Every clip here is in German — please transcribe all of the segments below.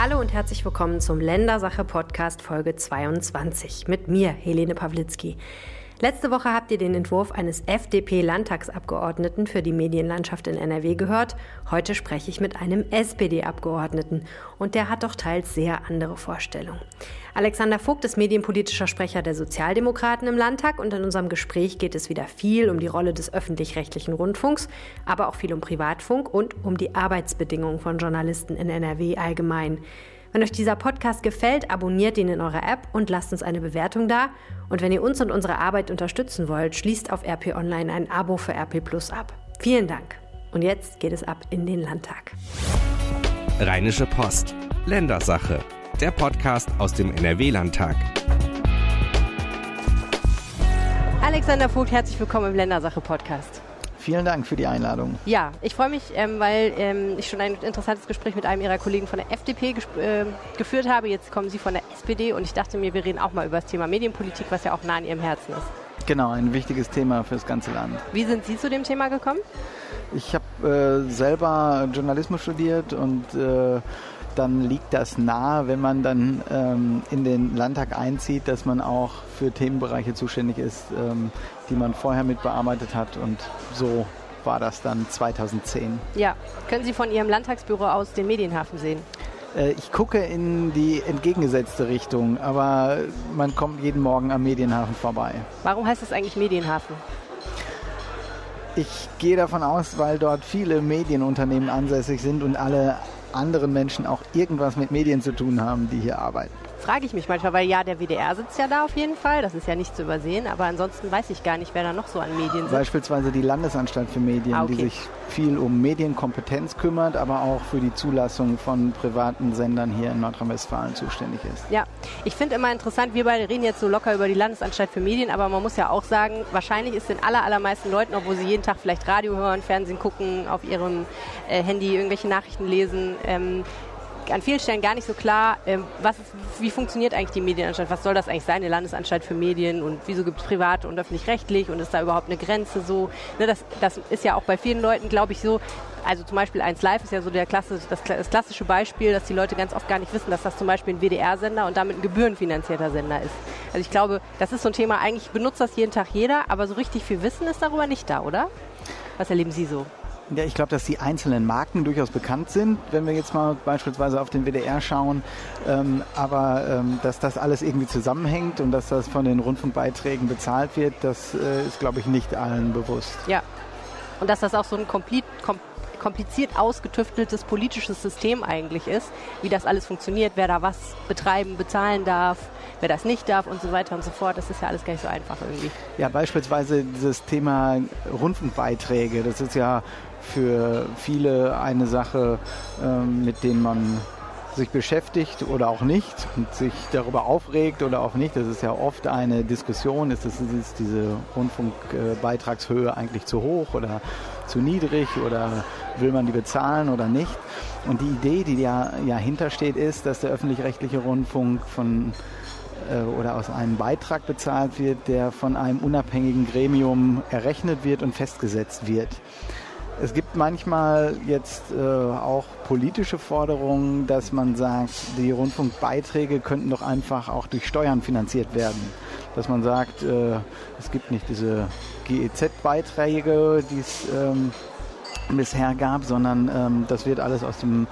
Hallo und herzlich willkommen zum Ländersache Podcast Folge 22 mit mir, Helene Pawlitzki. Letzte Woche habt ihr den Entwurf eines FDP-Landtagsabgeordneten für die Medienlandschaft in NRW gehört. Heute spreche ich mit einem SPD-Abgeordneten und der hat doch teils sehr andere Vorstellungen. Alexander Vogt ist medienpolitischer Sprecher der Sozialdemokraten im Landtag und in unserem Gespräch geht es wieder viel um die Rolle des öffentlich-rechtlichen Rundfunks, aber auch viel um Privatfunk und um die Arbeitsbedingungen von Journalisten in NRW allgemein. Wenn euch dieser Podcast gefällt, abonniert ihn in eurer App und lasst uns eine Bewertung da. Und wenn ihr uns und unsere Arbeit unterstützen wollt, schließt auf RP Online ein Abo für RP Plus ab. Vielen Dank. Und jetzt geht es ab in den Landtag. Rheinische Post. Ländersache. Der Podcast aus dem NRW-Landtag. Alexander Vogt, herzlich willkommen im Ländersache-Podcast. Vielen Dank für die Einladung. Ja, ich freue mich, ähm, weil ähm, ich schon ein interessantes Gespräch mit einem Ihrer Kollegen von der FDP äh, geführt habe. Jetzt kommen Sie von der SPD und ich dachte mir, wir reden auch mal über das Thema Medienpolitik, was ja auch nah an Ihrem Herzen ist. Genau, ein wichtiges Thema für das ganze Land. Wie sind Sie zu dem Thema gekommen? Ich habe äh, selber Journalismus studiert und äh, dann liegt das nahe, wenn man dann ähm, in den Landtag einzieht, dass man auch für Themenbereiche zuständig ist, ähm, die man vorher mitbearbeitet hat. Und so war das dann 2010. Ja, können Sie von Ihrem Landtagsbüro aus den Medienhafen sehen? Äh, ich gucke in die entgegengesetzte Richtung, aber man kommt jeden Morgen am Medienhafen vorbei. Warum heißt es eigentlich Medienhafen? Ich gehe davon aus, weil dort viele Medienunternehmen ansässig sind und alle anderen Menschen auch irgendwas mit Medien zu tun haben, die hier arbeiten frage ich mich manchmal, weil ja, der WDR sitzt ja da auf jeden Fall, das ist ja nicht zu übersehen, aber ansonsten weiß ich gar nicht, wer da noch so an Medien sitzt. Beispielsweise die Landesanstalt für Medien, ah, okay. die sich viel um Medienkompetenz kümmert, aber auch für die Zulassung von privaten Sendern hier in Nordrhein-Westfalen zuständig ist. Ja, ich finde immer interessant, wir beide reden jetzt so locker über die Landesanstalt für Medien, aber man muss ja auch sagen, wahrscheinlich ist den aller, allermeisten Leuten, obwohl sie jeden Tag vielleicht Radio hören, Fernsehen gucken, auf ihrem äh, Handy irgendwelche Nachrichten lesen, ähm, an vielen Stellen gar nicht so klar, ähm, was ist, wie funktioniert eigentlich die Medienanstalt, was soll das eigentlich sein, eine Landesanstalt für Medien und wieso gibt es privat und öffentlich-rechtlich und ist da überhaupt eine Grenze so. Ne, das, das ist ja auch bei vielen Leuten, glaube ich, so, also zum Beispiel 1 Live ist ja so der Klasse, das, das, klassische Beispiel, dass die Leute ganz oft gar nicht wissen, dass das zum Beispiel ein WDR-Sender und damit ein gebührenfinanzierter Sender ist. Also ich glaube, das ist so ein Thema, eigentlich benutzt das jeden Tag jeder, aber so richtig viel Wissen ist darüber nicht da, oder? Was erleben Sie so? Ja, ich glaube, dass die einzelnen Marken durchaus bekannt sind, wenn wir jetzt mal beispielsweise auf den WDR schauen. Ähm, aber ähm, dass das alles irgendwie zusammenhängt und dass das von den Rundfunkbeiträgen bezahlt wird, das äh, ist, glaube ich, nicht allen bewusst. Ja. Und dass das auch so ein komplett, kom kompliziert ausgetüfteltes politisches System eigentlich ist, wie das alles funktioniert, wer da was betreiben, bezahlen darf, wer das nicht darf und so weiter und so fort. Das ist ja alles gar nicht so einfach irgendwie. Ja, beispielsweise dieses Thema Rundfunkbeiträge, das ist ja für viele eine Sache, ähm, mit denen man sich beschäftigt oder auch nicht und sich darüber aufregt oder auch nicht. Das ist ja oft eine Diskussion, ist, das, ist diese Rundfunkbeitragshöhe eigentlich zu hoch oder zu niedrig oder will man die bezahlen oder nicht. Und die Idee, die ja, ja hintersteht, ist, dass der öffentlich-rechtliche Rundfunk von äh, oder aus einem Beitrag bezahlt wird, der von einem unabhängigen Gremium errechnet wird und festgesetzt wird. Es gibt manchmal jetzt äh, auch politische Forderungen, dass man sagt, die Rundfunkbeiträge könnten doch einfach auch durch Steuern finanziert werden. Dass man sagt, äh, es gibt nicht diese GEZ-Beiträge, die es ähm, bisher gab, sondern ähm, das wird alles aus dem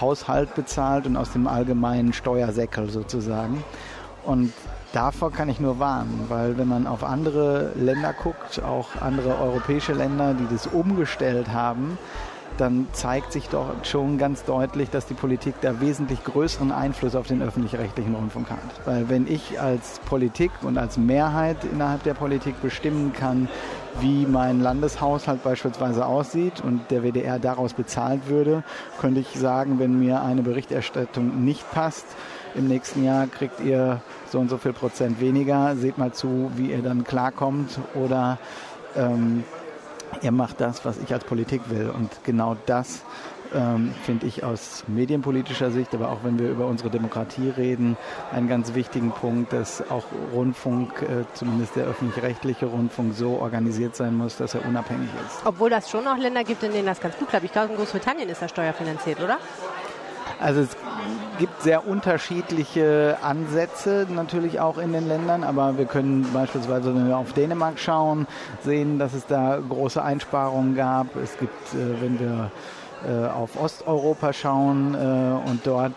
Haushalt bezahlt und aus dem allgemeinen Steuersäckel sozusagen. Und davor kann ich nur warnen, weil wenn man auf andere Länder guckt, auch andere europäische Länder, die das umgestellt haben, dann zeigt sich doch schon ganz deutlich, dass die Politik da wesentlich größeren Einfluss auf den öffentlich-rechtlichen Rundfunk hat. Weil wenn ich als Politik und als Mehrheit innerhalb der Politik bestimmen kann, wie mein Landeshaushalt beispielsweise aussieht und der WDR daraus bezahlt würde, könnte ich sagen, wenn mir eine Berichterstattung nicht passt, im nächsten Jahr kriegt ihr so und so viel Prozent weniger, seht mal zu, wie ihr dann klarkommt oder ähm, ihr macht das, was ich als Politik will. Und genau das ähm, finde ich aus medienpolitischer Sicht, aber auch wenn wir über unsere Demokratie reden, einen ganz wichtigen Punkt, dass auch Rundfunk, äh, zumindest der öffentlich-rechtliche Rundfunk, so organisiert sein muss, dass er unabhängig ist. Obwohl das schon auch Länder gibt, in denen das ganz gut klappt. Ich glaube, in Großbritannien ist er steuerfinanziert, oder? Also es gibt sehr unterschiedliche Ansätze natürlich auch in den Ländern, aber wir können beispielsweise, wenn wir auf Dänemark schauen, sehen, dass es da große Einsparungen gab. Es gibt, äh, wenn wir äh, auf Osteuropa schauen äh, und dort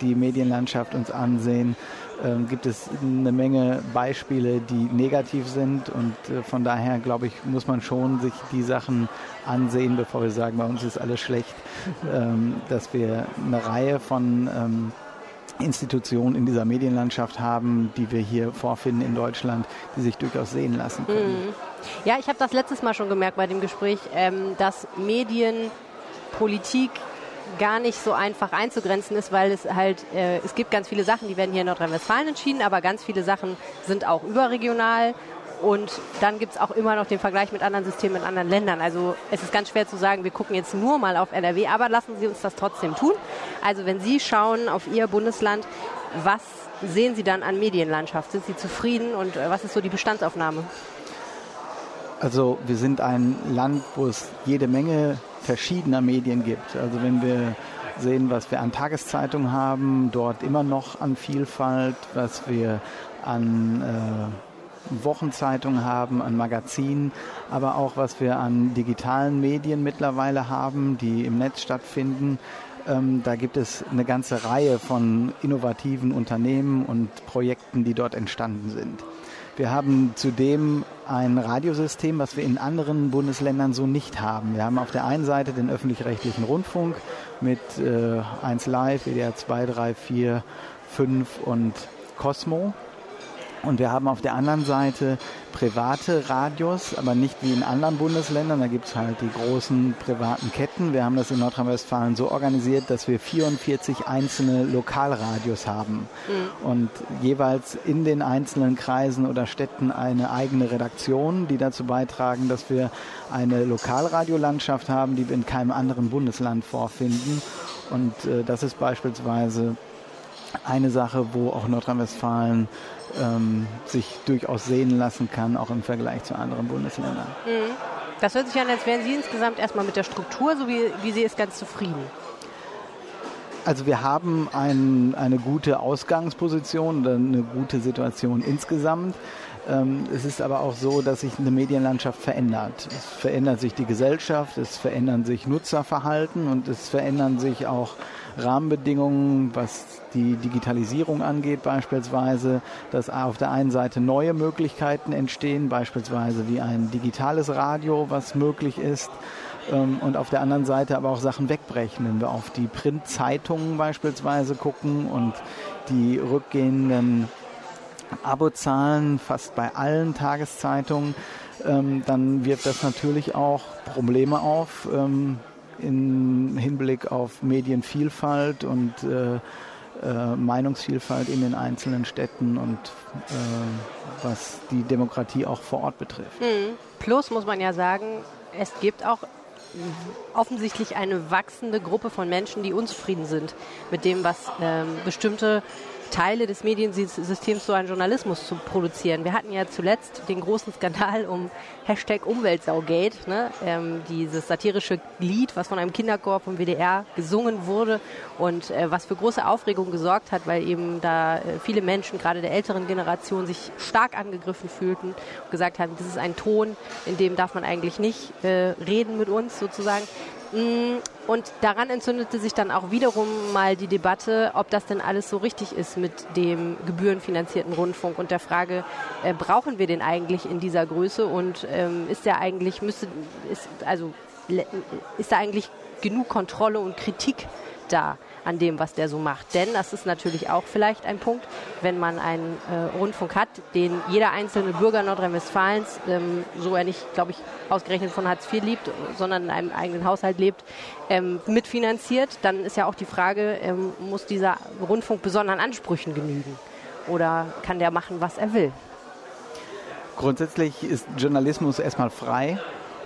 die Medienlandschaft uns ansehen, ähm, gibt es eine Menge Beispiele, die negativ sind und von daher glaube ich, muss man schon sich die Sachen ansehen, bevor wir sagen, bei uns ist alles schlecht, ähm, dass wir eine Reihe von ähm, Institutionen in dieser Medienlandschaft haben, die wir hier vorfinden in Deutschland, die sich durchaus sehen lassen können. Mhm. Ja, ich habe das letztes Mal schon gemerkt bei dem Gespräch, ähm, dass Medienpolitik gar nicht so einfach einzugrenzen ist, weil es halt, äh, es gibt ganz viele Sachen, die werden hier in Nordrhein-Westfalen entschieden, aber ganz viele Sachen sind auch überregional und dann gibt es auch immer noch den Vergleich mit anderen Systemen in anderen Ländern. Also es ist ganz schwer zu sagen, wir gucken jetzt nur mal auf NRW, aber lassen Sie uns das trotzdem tun. Also wenn Sie schauen auf Ihr Bundesland, was sehen Sie dann an Medienlandschaft? Sind Sie zufrieden und äh, was ist so die Bestandsaufnahme? Also wir sind ein Land, wo es jede Menge verschiedener Medien gibt. Also wenn wir sehen, was wir an Tageszeitungen haben, dort immer noch an Vielfalt, was wir an äh, Wochenzeitungen haben, an Magazinen, aber auch was wir an digitalen Medien mittlerweile haben, die im Netz stattfinden. Ähm, da gibt es eine ganze Reihe von innovativen Unternehmen und Projekten, die dort entstanden sind. Wir haben zudem ein Radiosystem, was wir in anderen Bundesländern so nicht haben. Wir haben auf der einen Seite den öffentlich-rechtlichen Rundfunk mit äh, 1 Live, WDR 2, 3, 4, 5 und Cosmo. Und wir haben auf der anderen Seite private Radios, aber nicht wie in anderen Bundesländern. Da gibt es halt die großen privaten Ketten. Wir haben das in Nordrhein-Westfalen so organisiert, dass wir 44 einzelne Lokalradios haben mhm. und jeweils in den einzelnen Kreisen oder Städten eine eigene Redaktion, die dazu beitragen, dass wir eine Lokalradiolandschaft haben, die wir in keinem anderen Bundesland vorfinden. Und äh, das ist beispielsweise eine Sache, wo auch Nordrhein-Westfalen ähm, sich durchaus sehen lassen kann, auch im Vergleich zu anderen Bundesländern. Mhm. Das hört sich an, als wären Sie insgesamt erstmal mit der Struktur, so wie, wie Sie ist, ganz zufrieden. Also wir haben ein, eine gute Ausgangsposition oder eine gute Situation insgesamt. Ähm, es ist aber auch so, dass sich eine Medienlandschaft verändert. Es verändert sich die Gesellschaft, es verändern sich Nutzerverhalten und es verändern sich auch Rahmenbedingungen, was die Digitalisierung angeht beispielsweise, dass auf der einen Seite neue Möglichkeiten entstehen, beispielsweise wie ein digitales Radio, was möglich ist ähm, und auf der anderen Seite aber auch Sachen wegbrechen. Wenn wir auf die Printzeitungen beispielsweise gucken und die rückgehenden Abozahlen fast bei allen Tageszeitungen, ähm, dann wirft das natürlich auch Probleme auf ähm, im Hinblick auf Medienvielfalt und äh, äh, Meinungsvielfalt in den einzelnen Städten und äh, was die Demokratie auch vor Ort betrifft. Mhm. Plus muss man ja sagen, es gibt auch offensichtlich eine wachsende Gruppe von Menschen, die unzufrieden sind mit dem, was ähm, bestimmte Teile des Mediensystems so einen Journalismus zu produzieren. Wir hatten ja zuletzt den großen Skandal um Hashtag Umweltsaugate, ne? ähm, dieses satirische Lied, was von einem Kinderchor vom WDR gesungen wurde und äh, was für große Aufregung gesorgt hat, weil eben da äh, viele Menschen, gerade der älteren Generation, sich stark angegriffen fühlten und gesagt haben, das ist ein Ton, in dem darf man eigentlich nicht äh, reden mit uns sozusagen. Mm, und daran entzündete sich dann auch wiederum mal die Debatte, ob das denn alles so richtig ist mit dem gebührenfinanzierten Rundfunk und der Frage, äh, brauchen wir den eigentlich in dieser Größe und ähm, ist der eigentlich, müsste, ist, also, ist da eigentlich genug Kontrolle und Kritik da? an dem, was der so macht. Denn das ist natürlich auch vielleicht ein Punkt, wenn man einen äh, Rundfunk hat, den jeder einzelne Bürger Nordrhein-Westfalens, ähm, so er nicht, glaube ich, ausgerechnet von Hartz IV lebt, sondern in einem eigenen Haushalt lebt, ähm, mitfinanziert, dann ist ja auch die Frage, ähm, muss dieser Rundfunk besonderen Ansprüchen genügen? Oder kann der machen, was er will? Grundsätzlich ist Journalismus erstmal frei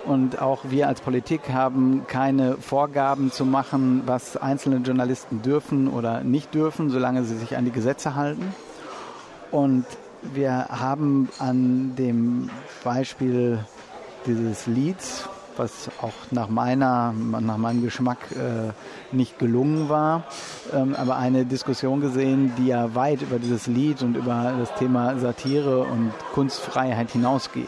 und auch wir als Politik haben keine Vorgaben zu machen, was einzelne Journalisten dürfen oder nicht dürfen, solange sie sich an die Gesetze halten. Und wir haben an dem Beispiel dieses Lieds was auch nach meiner, nach meinem Geschmack äh, nicht gelungen war. Ähm, aber eine Diskussion gesehen, die ja weit über dieses Lied und über das Thema Satire und Kunstfreiheit hinausgeht.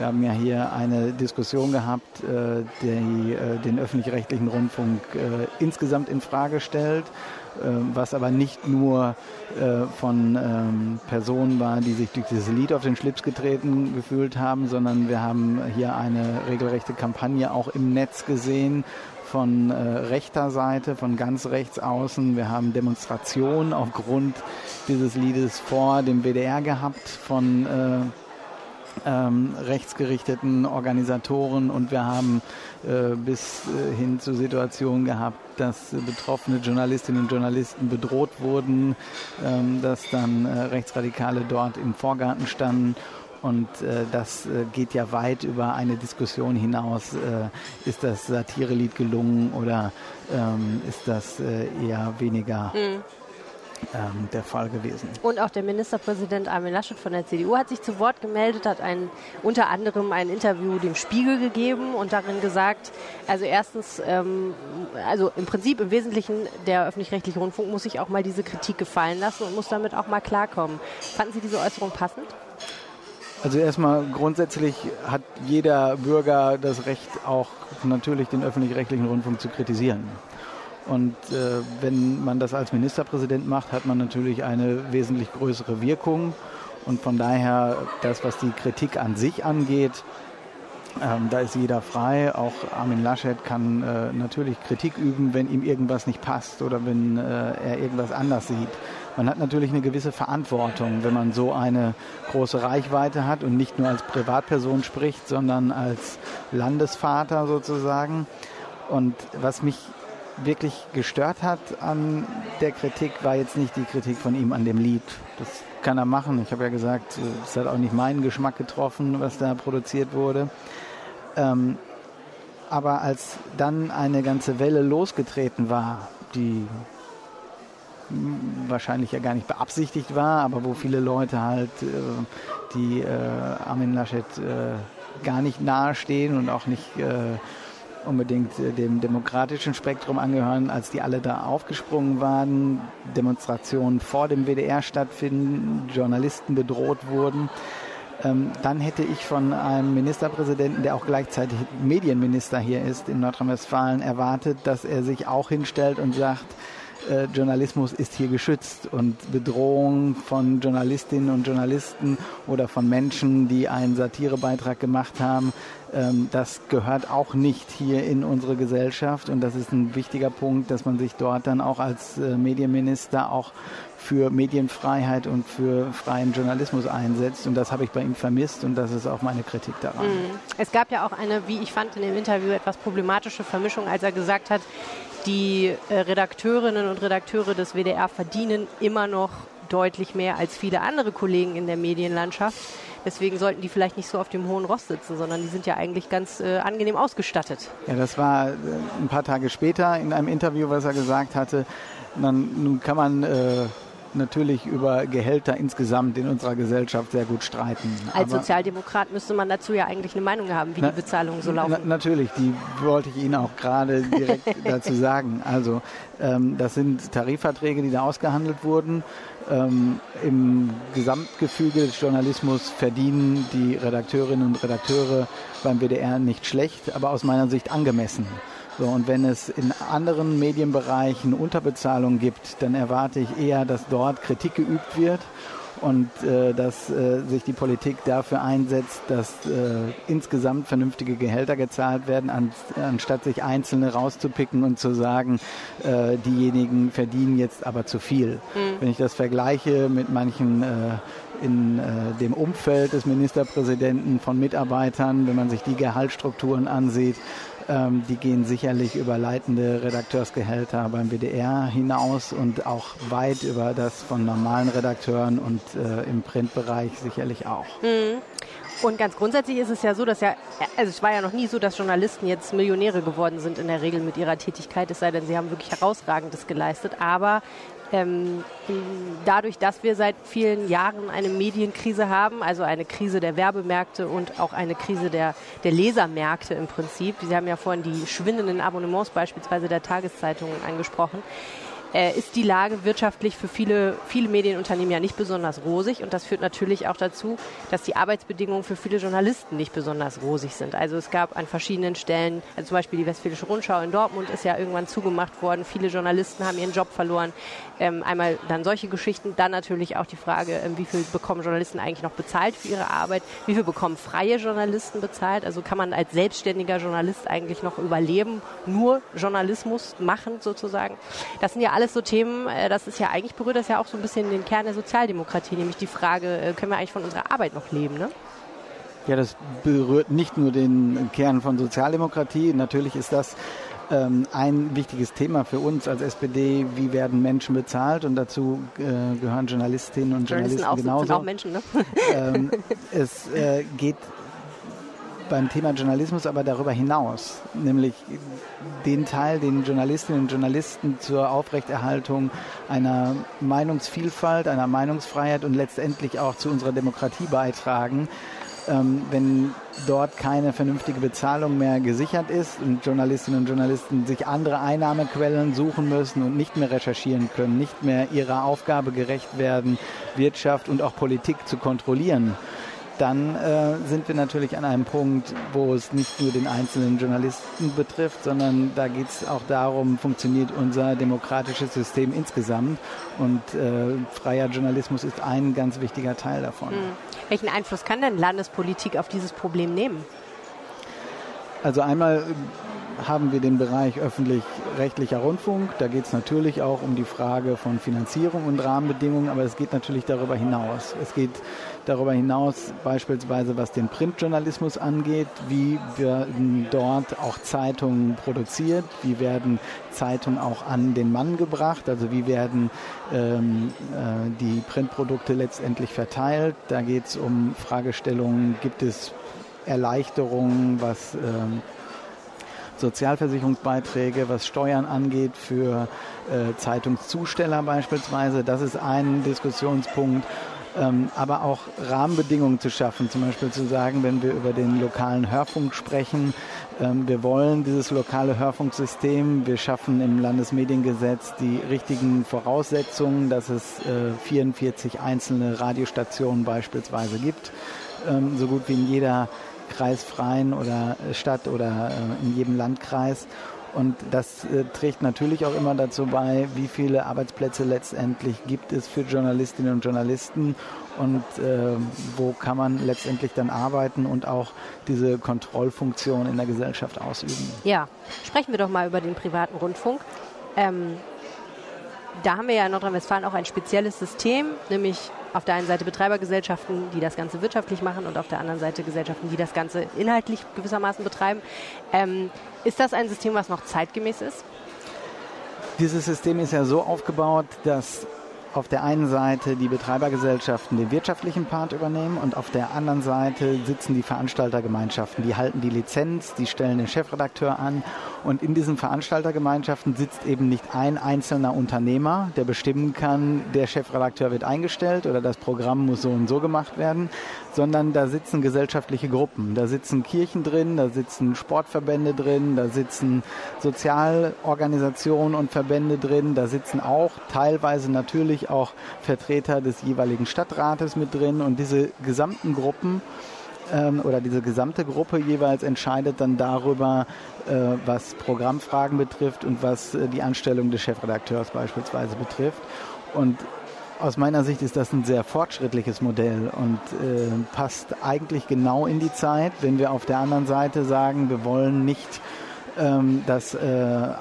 Wir haben ja hier eine Diskussion gehabt, äh, die äh, den öffentlich-rechtlichen Rundfunk äh, insgesamt in Frage stellt, äh, was aber nicht nur äh, von ähm, Personen war, die sich durch dieses Lied auf den Schlips getreten gefühlt haben, sondern wir haben hier eine regelrechte Kampagne auch im Netz gesehen von äh, rechter Seite, von ganz rechts außen. Wir haben Demonstrationen aufgrund dieses Liedes vor dem WDR gehabt von ähm, rechtsgerichteten Organisatoren und wir haben äh, bis äh, hin zu Situationen gehabt, dass betroffene Journalistinnen und Journalisten bedroht wurden, ähm, dass dann äh, Rechtsradikale dort im Vorgarten standen und äh, das äh, geht ja weit über eine Diskussion hinaus. Äh, ist das Satirelied gelungen oder ähm, ist das äh, eher weniger mhm ähm, der Fall gewesen. Und auch der Ministerpräsident Armin Laschet von der CDU hat sich zu Wort gemeldet, hat ein, unter anderem ein Interview dem Spiegel gegeben und darin gesagt, also erstens, ähm, also im Prinzip im Wesentlichen der öffentlich-rechtliche Rundfunk muss sich auch mal diese Kritik gefallen lassen und muss damit auch mal klarkommen. Fanden Sie diese Äußerung passend? Also erstmal grundsätzlich hat jeder Bürger das Recht, auch natürlich den öffentlich-rechtlichen Rundfunk zu kritisieren. Und äh, wenn man das als Ministerpräsident macht, hat man natürlich eine wesentlich größere Wirkung. Und von daher, das, was die Kritik an sich angeht, ähm, da ist jeder frei. Auch Armin Laschet kann äh, natürlich Kritik üben, wenn ihm irgendwas nicht passt oder wenn äh, er irgendwas anders sieht. Man hat natürlich eine gewisse Verantwortung, wenn man so eine große Reichweite hat und nicht nur als Privatperson spricht, sondern als Landesvater sozusagen. Und was mich wirklich gestört hat an der Kritik, war jetzt nicht die Kritik von ihm an dem Lied. Das kann er machen. Ich habe ja gesagt, es hat auch nicht meinen Geschmack getroffen, was da produziert wurde. Ähm, aber als dann eine ganze Welle losgetreten war, die wahrscheinlich ja gar nicht beabsichtigt war, aber wo viele Leute halt, äh, die äh, Armin Laschet äh, gar nicht nahestehen und auch nicht äh, unbedingt äh, dem demokratischen Spektrum angehören, als die alle da aufgesprungen waren, Demonstrationen vor dem WDR stattfinden, Journalisten bedroht wurden. Ähm, dann hätte ich von einem Ministerpräsidenten, der auch gleichzeitig Medienminister hier ist in Nordrhein-Westfalen, erwartet, dass er sich auch hinstellt und sagt, äh, Journalismus ist hier geschützt und Bedrohung von Journalistinnen und Journalisten oder von Menschen, die einen Satirebeitrag gemacht haben, ähm, das gehört auch nicht hier in unsere Gesellschaft und das ist ein wichtiger Punkt, dass man sich dort dann auch als äh, Medienminister auch für Medienfreiheit und für freien Journalismus einsetzt. Und das habe ich bei ihm vermisst und das ist auch meine Kritik daran. Mhm. Es gab ja auch eine, wie ich fand in dem Interview, etwas problematische Vermischung, als er gesagt hat, die äh, Redakteurinnen und Redakteure des WDR verdienen immer noch deutlich mehr als viele andere Kollegen in der Medienlandschaft. Deswegen sollten die vielleicht nicht so auf dem hohen Ross sitzen, sondern die sind ja eigentlich ganz äh, angenehm ausgestattet. Ja, das war äh, ein paar Tage später in einem Interview, was er gesagt hatte. Dann, nun kann man äh, natürlich über Gehälter insgesamt in unserer Gesellschaft sehr gut streiten. Als Aber Sozialdemokrat müsste man dazu ja eigentlich eine Meinung haben, wie na, die Bezahlungen so laufen. Na, natürlich, die wollte ich Ihnen auch gerade direkt dazu sagen. Also ähm, das sind Tarifverträge, die da ausgehandelt wurden. Ähm, Im Gesamtgefüge des Journalismus verdienen die Redakteurinnen und Redakteure beim WDR nicht schlecht, aber aus meiner Sicht angemessen. So, und wenn es in anderen Medienbereichen Unterbezahlung gibt, dann erwarte ich eher, dass dort Kritik geübt wird und äh, dass äh, sich die Politik dafür einsetzt, dass äh, insgesamt vernünftige Gehälter gezahlt werden, an, anstatt sich einzelne rauszupicken und zu sagen, äh, diejenigen verdienen jetzt aber zu viel. Mhm. Wenn ich das vergleiche mit manchen äh, in äh, dem Umfeld des Ministerpräsidenten von Mitarbeitern, wenn man sich die Gehaltsstrukturen ansieht, ähm, die gehen sicherlich über leitende Redakteursgehälter beim WDR hinaus und auch weit über das von normalen Redakteuren und äh, im Printbereich sicherlich auch. Mhm. Und ganz grundsätzlich ist es ja so, dass ja, also es war ja noch nie so, dass Journalisten jetzt Millionäre geworden sind in der Regel mit ihrer Tätigkeit, es sei denn, sie haben wirklich herausragendes geleistet. Aber Ähm, dadurch, dass wir seit vielen Jahren eine Medienkrise haben, also eine Krise der Werbemärkte und auch eine Krise der, der Lesermärkte im Prinzip. Sie haben ja vorhin die schwindenden Abonnements beispielsweise der Tageszeitungen angesprochen äh, ist die Lage wirtschaftlich für viele, viele Medienunternehmen ja nicht besonders rosig. Und das führt natürlich auch dazu, dass die Arbeitsbedingungen für viele Journalisten nicht besonders rosig sind. Also es gab an verschiedenen Stellen, also zum Beispiel die Westfälische Rundschau in Dortmund ist ja irgendwann zugemacht worden. Viele Journalisten haben ihren Job verloren. Ähm, einmal dann solche Geschichten, dann natürlich auch die Frage, ähm, wie viel bekommen Journalisten eigentlich noch bezahlt für ihre Arbeit, wie viel bekommen freie Journalisten bezahlt, also kann man als selbstständiger Journalist eigentlich noch überleben, nur Journalismus machen sozusagen. Das sind ja alles so Themen, äh, das ist ja eigentlich berührt das ja auch so ein bisschen den Kern der Sozialdemokratie, nämlich die Frage, äh, können wir eigentlich von unserer Arbeit noch leben, ne? Ja, das berührt nicht nur den Kern von Sozialdemokratie. Natürlich ist das ähm, ein wichtiges Thema für uns als SPD, wie werden Menschen bezahlt und dazu äh, gehören Journalistinnen und Journalisten, Journalisten auch, genauso. Sind auch Menschen, ne? ähm, es äh, geht beim Thema Journalismus aber darüber hinaus, nämlich den Teil, den Journalistinnen und Journalisten zur Aufrechterhaltung einer Meinungsvielfalt, einer Meinungsfreiheit und letztendlich auch zu unserer Demokratie beitragen. Ähm, wenn dort keine vernünftige Bezahlung mehr gesichert ist und Journalistinnen und Journalisten sich andere Einnahmequellen suchen müssen und nicht mehr recherchieren können, nicht mehr ihrer Aufgabe gerecht werden, Wirtschaft und auch Politik zu kontrollieren, dann äh, sind wir natürlich an einem Punkt, wo es nicht nur den einzelnen Journalisten betrifft, sondern da geht es auch darum, funktioniert unser demokratisches System insgesamt. Und äh, freier Journalismus ist ein ganz wichtiger Teil davon. Mhm. Welchen Einfluss kann denn Landespolitik auf dieses Problem nehmen? Also einmal haben wir den Bereich öffentlich-rechtlicher Rundfunk. Da geht es natürlich auch um die Frage von Finanzierung und Rahmenbedingungen, aber es geht natürlich darüber hinaus. Es geht darüber hinaus beispielsweise, was den Printjournalismus angeht, wie werden dort auch Zeitungen produziert, wie werden Zeitungen auch an den Mann gebracht, also wie werden ähm, äh, die Printprodukte letztendlich verteilt. Da geht es um Fragestellungen, gibt es Erleichterungen, was ähm, Sozialversicherungsbeiträge, was Steuern angeht für äh, Zeitungszusteller beispielsweise. Das ist ein Diskussionspunkt. Ähm, aber auch Rahmenbedingungen zu schaffen, zum Beispiel zu sagen, wenn wir über den lokalen Hörfunk sprechen, ähm, wir wollen dieses lokale Hörfunksystem, wir schaffen im Landesmediengesetz die richtigen Voraussetzungen, dass es äh, 44 einzelne Radiostationen beispielsweise gibt, ähm, so gut wie in jeder kreisfreien oder äh, Stadt oder äh, in jedem Landkreis. Und das äh, trägt natürlich auch immer dazu bei, wie viele Arbeitsplätze letztendlich gibt es für Journalistinnen und Journalisten und äh, wo kann man letztendlich dann arbeiten und auch diese Kontrollfunktion in der Gesellschaft ausüben. Ja, sprechen wir doch mal über den privaten Rundfunk. Ähm, da haben wir ja in Nordrhein-Westfalen auch ein spezielles System, nämlich auf der einen Seite Betreibergesellschaften, die das Ganze wirtschaftlich machen und auf der anderen Seite Gesellschaften, die das Ganze inhaltlich gewissermaßen betreiben. Ähm, ist das ein System, was noch zeitgemäß ist? Dieses System ist ja so aufgebaut, dass auf der einen Seite die Betreibergesellschaften den wirtschaftlichen Part übernehmen und auf der anderen Seite sitzen die Veranstaltergemeinschaften. Die halten die Lizenz, die stellen den Chefredakteur an und in diesen Veranstaltergemeinschaften sitzt eben nicht ein einzelner Unternehmer, der bestimmen kann, der Chefredakteur wird eingestellt oder das Programm muss so und so gemacht werden, sondern da sitzen gesellschaftliche Gruppen. Da sitzen Kirchen drin, da sitzen Sportverbände drin, da sitzen Sozialorganisationen und Verbände drin, da sitzen auch teilweise natürlich auch Vertreter des jeweiligen Stadtrates mit drin und diese gesamten Gruppen ähm, oder diese gesamte Gruppe jeweils entscheidet dann darüber, äh, was Programmfragen betrifft und was äh, die Anstellung des Chefredakteurs beispielsweise betrifft. Und aus meiner Sicht ist das ein sehr fortschrittliches Modell und äh, passt eigentlich genau in die Zeit, wenn wir auf der anderen Seite sagen, wir wollen nicht ähm, dass äh,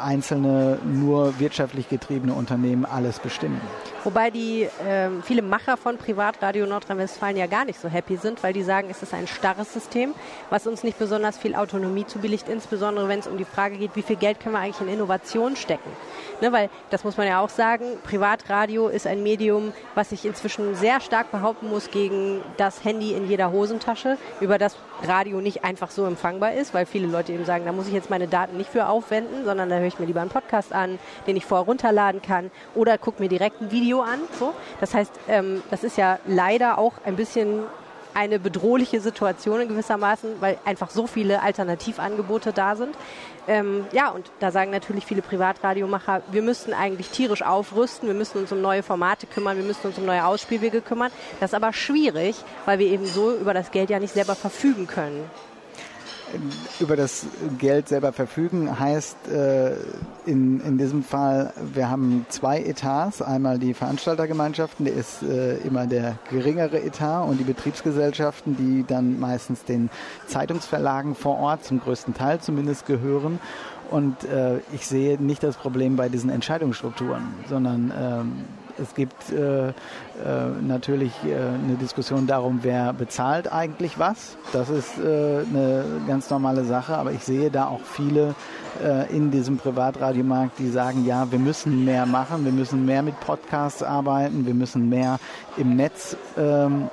einzelne nur wirtschaftlich getriebene Unternehmen alles bestimmen. Wobei die äh, viele Macher von Privatradio Nordrhein-Westfalen ja gar nicht so happy sind, weil die sagen, es ist ein starres System, was uns nicht besonders viel Autonomie zubilligt, insbesondere wenn es um die Frage geht, wie viel Geld können wir eigentlich in Innovation stecken. Ne, weil, das muss man ja auch sagen, Privatradio ist ein Medium, was sich inzwischen sehr stark behaupten muss gegen das Handy in jeder Hosentasche, über das Radio nicht einfach so empfangbar ist, weil viele Leute eben sagen, da muss ich jetzt meine Daten nicht für aufwenden, sondern da höre ich mir lieber einen Podcast an, den ich vorher runterladen kann oder gucke mir direkt ein Video an. So. Das heißt, ähm, das ist ja leider auch ein bisschen eine bedrohliche Situation in gewissermaßen, weil einfach so viele Alternativangebote da sind. Ähm, ja, und da sagen natürlich viele Privatradiomacher, wir müssten eigentlich tierisch aufrüsten, wir müssen uns um neue Formate kümmern, wir müssen uns um neue Ausspielwege kümmern. Das ist aber schwierig, weil wir eben so über das Geld ja nicht selber verfügen können über das Geld selber verfügen heißt äh, in, in diesem Fall, wir haben zwei Etats. Einmal die Veranstaltergemeinschaften, der ist äh, immer der geringere Etat und die Betriebsgesellschaften, die dann meistens den Zeitungsverlagen vor Ort zum größten Teil zumindest gehören. Und äh, ich sehe nicht das Problem bei diesen Entscheidungsstrukturen, sondern ähm, es gibt äh, äh, natürlich äh, eine Diskussion darum, wer bezahlt eigentlich was. Das ist äh, eine ganz normale Sache, aber ich sehe da auch viele äh, in diesem Privatradiomarkt, die sagen, ja, wir müssen mehr machen, wir müssen mehr mit Podcasts arbeiten, wir müssen mehr im Netz ähm,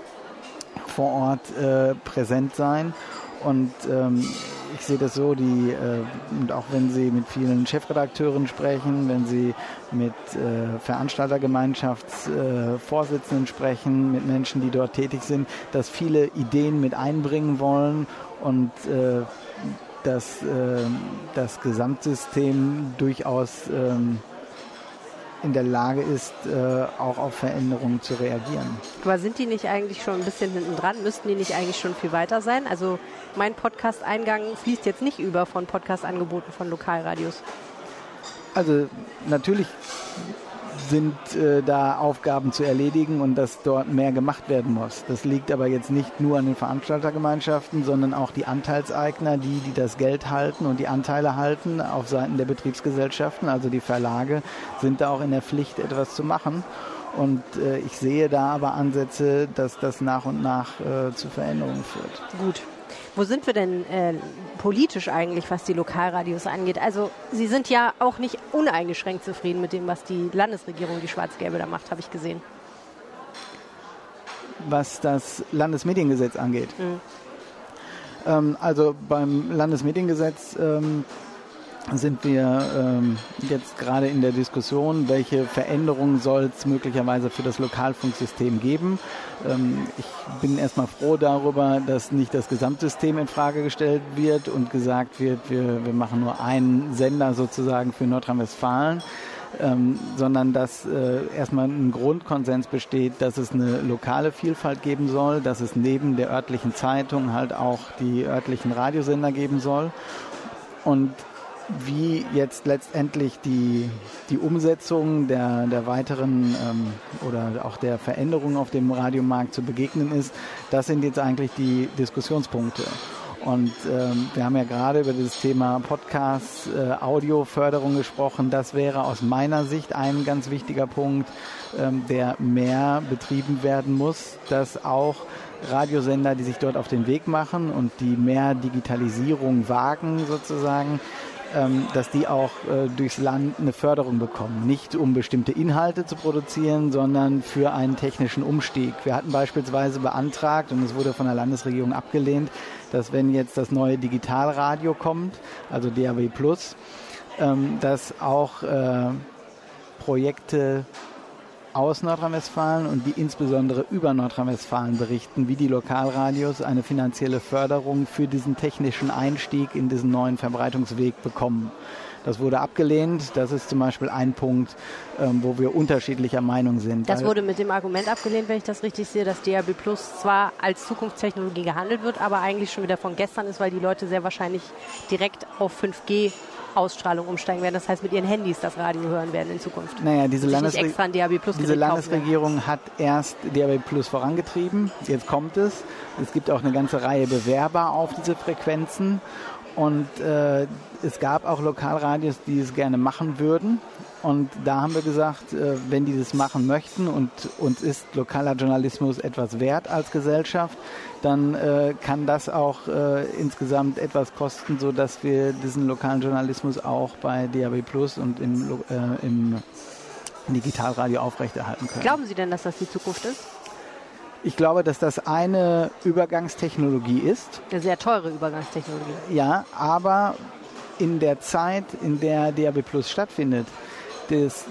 vor Ort äh, präsent sein. Und ähm, ich sehe das so, die, äh, und auch wenn Sie mit vielen Chefredakteuren sprechen, wenn Sie mit äh, Veranstaltergemeinschaftsvorsitzenden äh, sprechen, mit Menschen, die dort tätig sind, dass viele Ideen mit einbringen wollen und äh, dass äh, das Gesamtsystem durchaus ähm, in der Lage ist, äh, auch auf Veränderungen zu reagieren. Aber sind die nicht eigentlich schon ein bisschen hinten dran? Müssten die nicht eigentlich schon viel weiter sein? Also mein Podcast-Eingang fließt jetzt nicht über von Podcast-Angeboten von Lokalradios. Also natürlich sind äh, da Aufgaben zu erledigen und dass dort mehr gemacht werden muss. Das liegt aber jetzt nicht nur an den Veranstaltergemeinschaften, sondern auch die Anteilseigner, die, die das Geld halten und die Anteile halten auf Seiten der Betriebsgesellschaften, also die Verlage, sind da auch in der Pflicht, etwas zu machen. Und äh, ich sehe da aber Ansätze, dass das nach und nach äh, zu Veränderungen führt. Gut, wo sind wir denn äh, politisch eigentlich, was die Lokalradios angeht? Also Sie sind ja auch nicht uneingeschränkt zufrieden mit dem, was die Landesregierung, die Schwarz-Gelbe da macht, habe ich gesehen. Was das Landesmediengesetz angeht. Mhm. Ähm, also beim Landesmediengesetz ähm, sind wir ähm, jetzt gerade in der Diskussion, welche Veränderungen soll es möglicherweise für das Lokalfunksystem geben. Ähm, ich bin erstmal froh darüber, dass nicht das Gesamtsystem in Frage gestellt wird und gesagt wird, wir, wir machen nur einen Sender sozusagen für Nordrhein-Westfalen. Ähm, sondern dass äh, erstmal ein Grundkonsens besteht, dass es eine lokale Vielfalt geben soll, dass es neben der örtlichen Zeitung halt auch die örtlichen Radiosender geben soll. Und wie jetzt letztendlich die, die Umsetzung der, der weiteren ähm, oder auch der Veränderungen auf dem Radiomarkt zu begegnen ist, das sind jetzt eigentlich die Diskussionspunkte. Und ähm, wir haben ja gerade über das Thema Podcast, äh, Audioförderung gesprochen. Das wäre aus meiner Sicht ein ganz wichtiger Punkt, ähm, der mehr betrieben werden muss, dass auch Radiosender, die sich dort auf den Weg machen und die mehr Digitalisierung wagen sozusagen, dass die auch äh, durchs Land eine Förderung bekommen. Nicht um bestimmte Inhalte zu produzieren, sondern für einen technischen Umstieg. Wir hatten beispielsweise beantragt, und es wurde von der Landesregierung abgelehnt, dass wenn jetzt das neue Digitalradio kommt, also DAB Plus, ähm, dass auch äh, Projekte aus Nordrhein-Westfalen und die insbesondere über Nordrhein-Westfalen berichten, wie die Lokalradios eine finanzielle Förderung für diesen technischen Einstieg in diesen neuen Verbreitungsweg bekommen. Das wurde abgelehnt. Das ist zum Beispiel ein Punkt, ähm, wo wir unterschiedlicher Meinung sind. Das wurde mit dem Argument abgelehnt, wenn ich das richtig sehe, dass DAB Plus zwar als Zukunftstechnologie gehandelt wird, aber eigentlich schon wieder von gestern ist, weil die Leute sehr wahrscheinlich direkt auf 5G Ausstrahlung umsteigen werden. Das heißt, mit ihren Handys das Radio hören werden in Zukunft. Naja, diese, Landesre diese Landesregierung hat erst DAB Plus vorangetrieben. Jetzt kommt es. Es gibt auch eine ganze Reihe Bewerber auf diese Frequenzen. Und äh, es gab auch Lokalradios, die es gerne machen würden. Und da haben wir gesagt, äh, wenn die das machen möchten und uns ist lokaler Journalismus etwas wert als Gesellschaft, dann äh, kann das auch äh, insgesamt etwas kosten, sodass wir diesen lokalen Journalismus auch bei DAB Plus und im, äh, im Digitalradio aufrechterhalten können. Glauben Sie denn, dass das die Zukunft ist? Ich glaube, dass das eine Übergangstechnologie ist. Eine sehr teure Übergangstechnologie. Ja, aber in der Zeit, in der DAB Plus stattfindet, das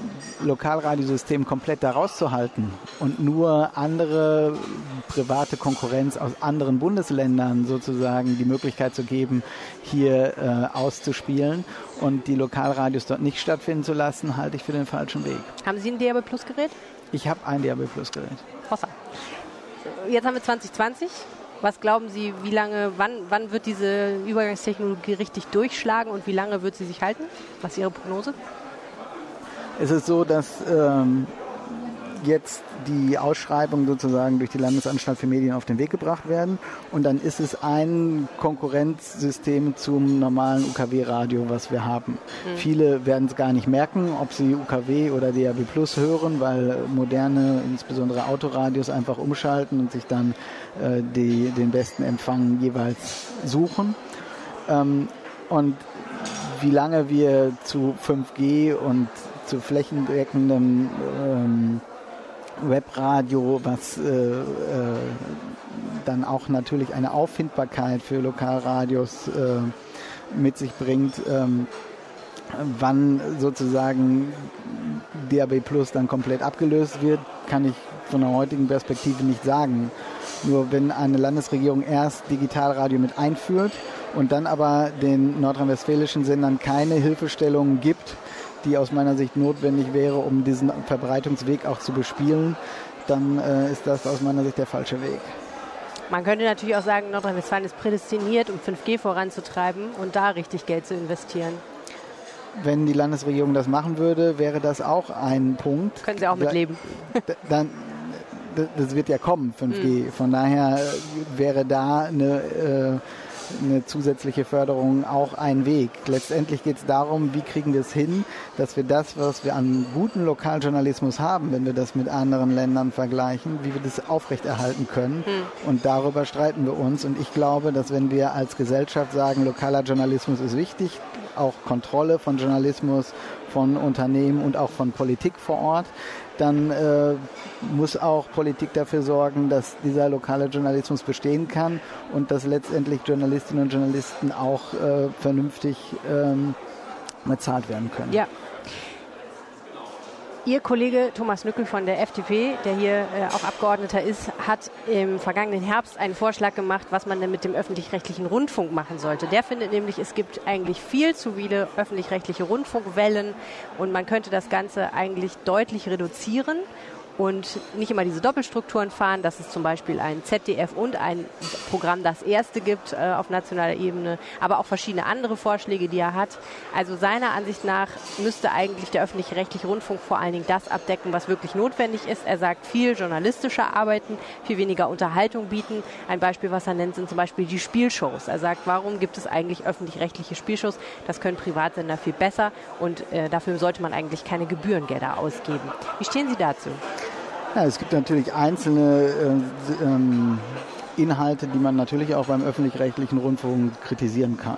Lokalradiosystem komplett da rauszuhalten und nur andere private Konkurrenz aus anderen Bundesländern sozusagen die Möglichkeit zu geben, hier äh, auszuspielen und die Lokalradios dort nicht stattfinden zu lassen, halte ich für den falschen Weg. Haben Sie ein DAB Plus Gerät? Ich habe ein DAB Plus Gerät. Hossa. Jetzt haben wir 2020. Was glauben Sie, wie lange, wann, wann wird diese Übergangstechnologie richtig durchschlagen und wie lange wird sie sich halten? Was ist Ihre Prognose? Es ist so, dass ähm, jetzt die Ausschreibungen sozusagen durch die Landesanstalt für Medien auf den Weg gebracht werden. Und dann ist es ein Konkurrenzsystem zum normalen UKW-Radio, was wir haben. Mhm. Viele werden es gar nicht merken, ob sie UKW oder DAB Plus hören, weil moderne, insbesondere Autoradios, einfach umschalten und sich dann äh, die, den besten Empfang jeweils suchen. Ähm, und wie lange wir zu 5G und zu flächendeckendem ähm, Webradio, was äh, äh, dann auch natürlich eine Auffindbarkeit für Lokalradios äh, mit sich bringt. Ähm, wann sozusagen DAB Plus dann komplett abgelöst wird, kann ich von der heutigen Perspektive nicht sagen. Nur wenn eine Landesregierung erst Digitalradio mit einführt und dann aber den nordrhein-westfälischen Sendern keine Hilfestellungen gibt, die aus meiner Sicht notwendig wäre, um diesen Verbreitungsweg auch zu bespielen, dann äh, ist das aus meiner Sicht der falsche Weg. Man könnte natürlich auch sagen, Nordrhein-Westfalen ist prädestiniert, um 5G voranzutreiben und da richtig Geld zu investieren. Wenn die Landesregierung das machen würde, wäre das auch ein Punkt. Können Sie auch mitleben. Dann, das wird ja kommen, 5G. Mhm. Von daher wäre da eine äh, eine zusätzliche Förderung auch ein Weg. Letztendlich geht es darum, wie kriegen wir es hin, dass wir das, was wir an guten Lokaljournalismus haben, wenn wir das mit anderen Ländern vergleichen, wie wir das aufrechterhalten können. Hm. Und darüber streiten wir uns. Und ich glaube, dass wenn wir als Gesellschaft sagen, lokaler Journalismus ist wichtig, auch Kontrolle von Journalismus, von Unternehmen und auch von Politik vor Ort, dann äh, muss auch Politik dafür sorgen, dass dieser lokale Journalismus bestehen kann und dass letztendlich Journalistinnen und Journalisten auch äh, vernünftig ähm, bezahlt werden können. Ja, Ihr Kollege Thomas Nückel von der FDP, der hier äh, auch Abgeordneter ist, hat im vergangenen Herbst einen Vorschlag gemacht, was man denn mit dem öffentlich-rechtlichen Rundfunk machen sollte. Der findet nämlich, es gibt eigentlich viel zu viele öffentlich-rechtliche Rundfunkwellen und man könnte das Ganze eigentlich deutlich reduzieren und nicht immer diese Doppelstrukturen fahren, dass es zum Beispiel ein ZDF und ein Programm das erste gibt äh, auf nationaler Ebene, aber auch verschiedene andere Vorschläge, die er hat. Also seiner Ansicht nach müsste eigentlich der öffentlich-rechtliche Rundfunk vor allen Dingen das abdecken, was wirklich notwendig ist. Er sagt, viel journalistischer arbeiten, viel weniger Unterhaltung bieten. Ein Beispiel, was er nennt, sind zum Beispiel die Spielshows. Er sagt, warum gibt es eigentlich öffentlich-rechtliche Spielshows? Das können Privatsender viel besser und äh, dafür sollte man eigentlich keine Gebührengelder ausgeben. Wie stehen Sie dazu? Ja, es gibt natürlich einzelne äh, ähm, Inhalte, die man natürlich auch beim öffentlich-rechtlichen Rundfunk kritisieren kann.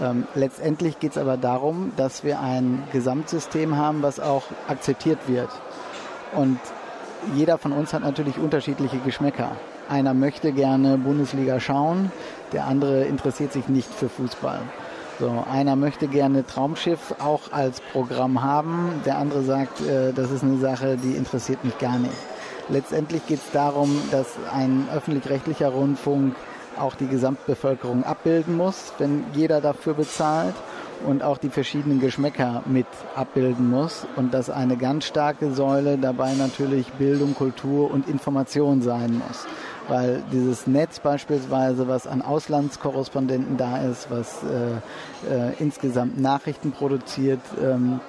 Ähm, letztendlich geht es aber darum, dass wir ein Gesamtsystem haben, was auch akzeptiert wird. Und jeder von uns hat natürlich unterschiedliche Geschmäcker. Einer möchte gerne Bundesliga schauen, der andere interessiert sich nicht für Fußball. So, einer möchte gerne Traumschiff auch als Programm haben, der andere sagt, äh, das ist eine Sache, die interessiert mich gar nicht. Letztendlich geht es darum, dass ein öffentlich-rechtlicher Rundfunk auch die Gesamtbevölkerung abbilden muss, wenn jeder dafür bezahlt und auch die verschiedenen Geschmäcker mit abbilden muss und dass eine ganz starke Säule dabei natürlich Bildung, Kultur und Information sein muss weil dieses Netz beispielsweise, was an Auslandskorrespondenten da ist, was äh, äh, insgesamt Nachrichten produziert, ähm,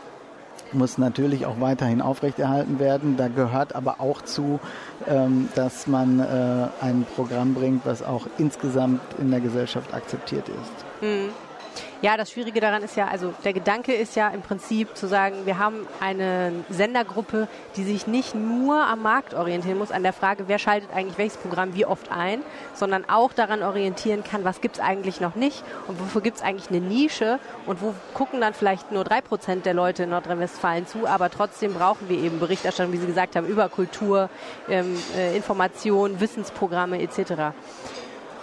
muss natürlich auch weiterhin aufrechterhalten werden. Da gehört aber auch zu, ähm, dass man äh, ein Programm bringt, was auch insgesamt in der Gesellschaft akzeptiert ist. Mhm. Ja, das Schwierige daran ist ja, also der Gedanke ist ja im Prinzip zu sagen, wir haben eine Sendergruppe, die sich nicht nur am Markt orientieren muss, an der Frage, wer schaltet eigentlich welches Programm wie oft ein, sondern auch daran orientieren kann, was gibt es eigentlich noch nicht und wofür gibt es eigentlich eine Nische und wo gucken dann vielleicht nur drei Prozent der Leute in Nordrhein-Westfalen zu, aber trotzdem brauchen wir eben Berichterstattung, wie Sie gesagt haben, über Kultur, ähm, äh, Information, Wissensprogramme etc.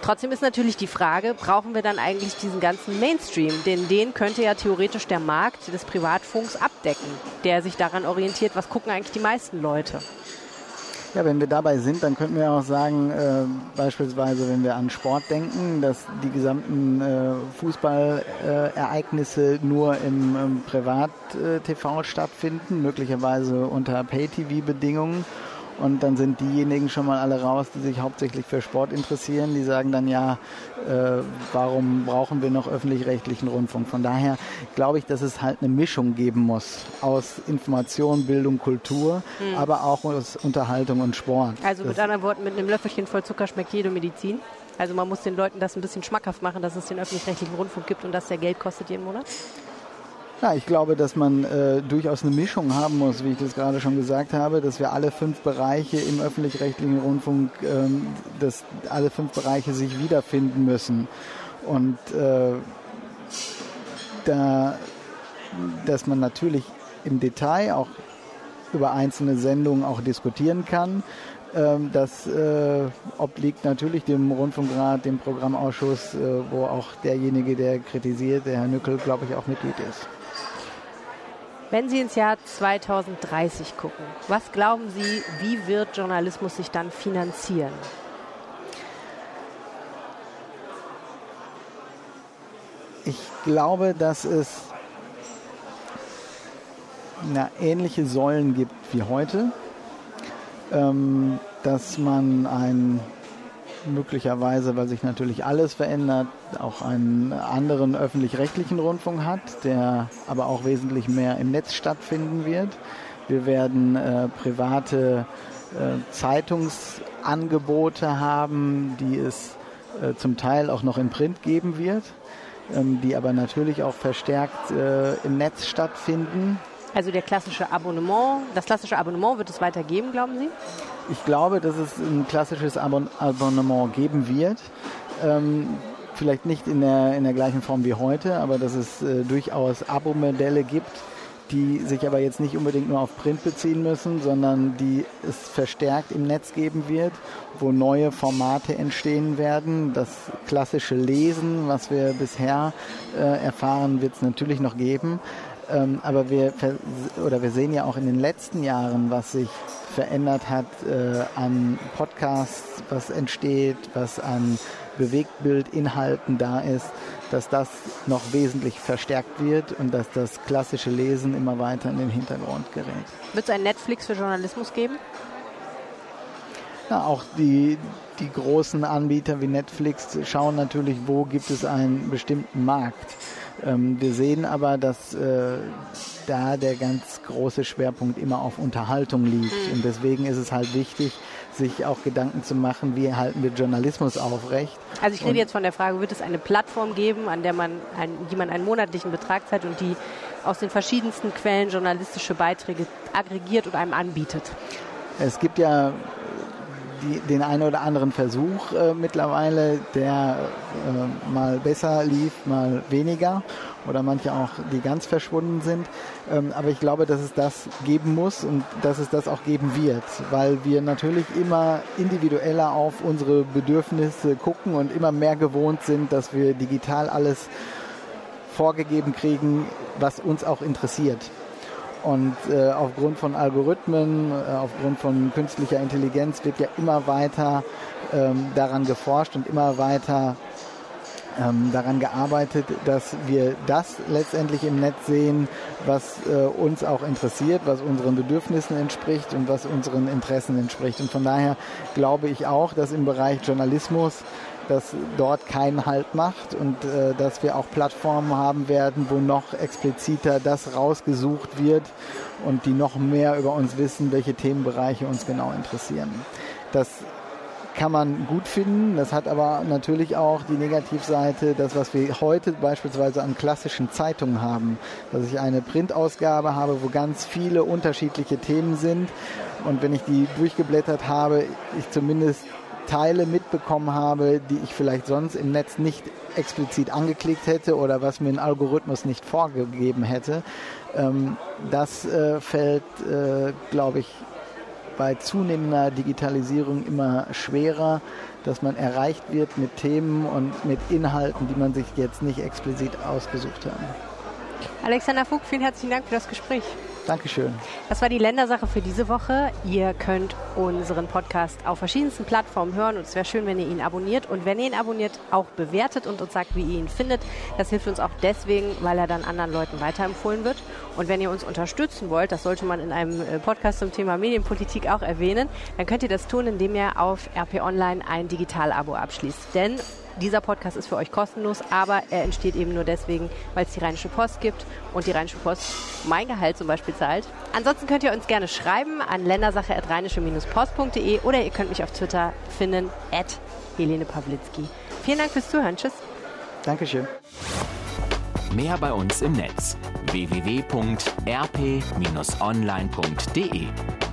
Trotzdem ist natürlich die Frage, brauchen wir dann eigentlich diesen ganzen Mainstream? Denn den könnte ja theoretisch der Markt des Privatfunks abdecken, der sich daran orientiert, was gucken eigentlich die meisten Leute. Ja, wenn wir dabei sind, dann könnten wir auch sagen, äh, beispielsweise, wenn wir an Sport denken, dass die gesamten äh, Fußballereignisse äh, nur im, im Privat-TV stattfinden, möglicherweise unter Pay-TV-Bedingungen und dann sind diejenigen schon mal alle raus, die sich hauptsächlich für Sport interessieren. Die sagen dann ja, äh, warum brauchen wir noch öffentlich-rechtlichen Rundfunk? Von daher glaube ich, dass es halt eine Mischung geben muss aus Information, Bildung, Kultur, mhm. aber auch aus Unterhaltung und Sport. Also mit das anderen Worten, mit einem Löffelchen voll Zucker schmeckt jede Medizin. Also man muss den Leuten das ein bisschen schmackhaft machen, dass es den öffentlich-rechtlichen Rundfunk gibt und dass der Geld kostet jeden Monat. Ja, ich glaube, dass man äh, durchaus eine Mischung haben muss, wie ich das gerade schon gesagt habe, dass wir alle fünf Bereiche im öffentlich-rechtlichen Rundfunk, ähm, dass alle fünf Bereiche sich wiederfinden müssen. Und äh, da, dass man natürlich im Detail auch über einzelne Sendungen auch diskutieren kann. Ähm, das äh, obliegt natürlich dem Rundfunkrat, dem Programmausschuss, äh, wo auch derjenige, der kritisiert, der Herr Nückel, glaube ich, auch Mitglied ist. Wenn Sie ins Jahr 2030 gucken, was glauben Sie, wie wird Journalismus sich dann finanzieren? Ich glaube, dass es na, ähnliche Säulen gibt wie heute, ähm, dass man ein möglicherweise, weil sich natürlich alles verändert, auch einen anderen öffentlich-rechtlichen Rundfunk hat, der aber auch wesentlich mehr im Netz stattfinden wird. Wir werden äh, private äh, Zeitungsangebote haben, die es äh, zum Teil auch noch in Print geben wird, ähm, die aber natürlich auch verstärkt äh, im Netz stattfinden. Also der klassische Abonnement, das klassische Abonnement wird es weitergeben, glauben Sie? Ich glaube, dass es ein klassisches Abon Abonnement geben wird. Ähm, vielleicht nicht in der, in der gleichen Form wie heute, aber dass es äh, durchaus Abo-Modelle gibt, die sich aber jetzt nicht unbedingt nur auf Print beziehen müssen, sondern die es verstärkt im Netz geben wird, wo neue Formate entstehen werden. Das klassische Lesen, was wir bisher äh, erfahren, wird es natürlich noch geben. Ähm, aber wir, oder wir sehen ja auch in den letzten Jahren, was sich verändert hat äh, an Podcasts, was entsteht, was an Bewegtbildinhalten da ist, dass das noch wesentlich verstärkt wird und dass das klassische Lesen immer weiter in den Hintergrund gerät. Wird es ein Netflix für Journalismus geben? Ja, auch die, die großen Anbieter wie Netflix schauen natürlich, wo gibt es einen bestimmten Markt. Ähm, wir sehen aber, dass äh, da der ganz große Schwerpunkt immer auf Unterhaltung liegt. Mhm. Und deswegen ist es halt wichtig, sich auch Gedanken zu machen, wie halten wir Journalismus aufrecht. Also ich rede und jetzt von der Frage, wird es eine Plattform geben, an der man, ein, die man einen monatlichen Betrag zahlt und die aus den verschiedensten Quellen journalistische Beiträge aggregiert und einem anbietet? Es gibt ja die, den einen oder anderen Versuch äh, mittlerweile, der äh, mal besser lief, mal weniger oder manche auch, die ganz verschwunden sind. Ähm, aber ich glaube, dass es das geben muss und dass es das auch geben wird, weil wir natürlich immer individueller auf unsere Bedürfnisse gucken und immer mehr gewohnt sind, dass wir digital alles vorgegeben kriegen, was uns auch interessiert. Und äh, aufgrund von Algorithmen, äh, aufgrund von künstlicher Intelligenz wird ja immer weiter ähm, daran geforscht und immer weiter ähm, daran gearbeitet, dass wir das letztendlich im Netz sehen, was äh, uns auch interessiert, was unseren Bedürfnissen entspricht und was unseren Interessen entspricht. Und von daher glaube ich auch, dass im Bereich Journalismus dass dort keinen Halt macht und äh, dass wir auch Plattformen haben werden, wo noch expliziter das rausgesucht wird und die noch mehr über uns wissen, welche Themenbereiche uns genau interessieren. Das kann man gut finden. Das hat aber natürlich auch die Negativseite, das, was wir heute beispielsweise an klassischen Zeitungen haben, dass ich eine Printausgabe habe, wo ganz viele unterschiedliche Themen sind. Und wenn ich die durchgeblättert habe, ich zumindest Teile mitbekommen habe, die ich vielleicht sonst im Netz nicht explizit angeklickt hätte oder was mir ein Algorithmus nicht vorgegeben hätte. Ähm, das äh, fällt, äh, glaube ich, bei zunehmender Digitalisierung immer schwerer, dass man erreicht wird mit Themen und mit Inhalten, die man sich jetzt nicht explizit ausgesucht hat. Alexander Fug, vielen herzlichen Dank für das Gespräch. Dankeschön. Das war die Ländersache für diese Woche. Ihr könnt unseren Podcast auf verschiedensten Plattformen hören und es wäre schön, wenn ihr ihn abonniert und wenn ihr ihn abonniert, auch bewertet und uns sagt, wie ihr ihn findet. Das hilft uns auch deswegen, weil er dann anderen Leuten weiterempfohlen wird. Und wenn ihr uns unterstützen wollt, das sollte man in einem äh, Podcast zum Thema Medienpolitik auch erwähnen, dann könnt ihr das tun, indem ihr auf RP Online ein Digital-Abo abschließt. Denn dieser Podcast ist für euch kostenlos, aber er entsteht eben nur deswegen, weil es die Rheinische Post gibt und die Rheinische Post mein Gehalt zum Beispiel zahlt. Ansonsten könnt ihr uns gerne schreiben an ländersache.rheinische-post.de oder ihr könnt mich auf Twitter finden, at Helene Pawlitzki. Vielen Dank fürs Zuhören. Tschüss. Dankeschön. Mehr bei uns im Netz www.rp-online.de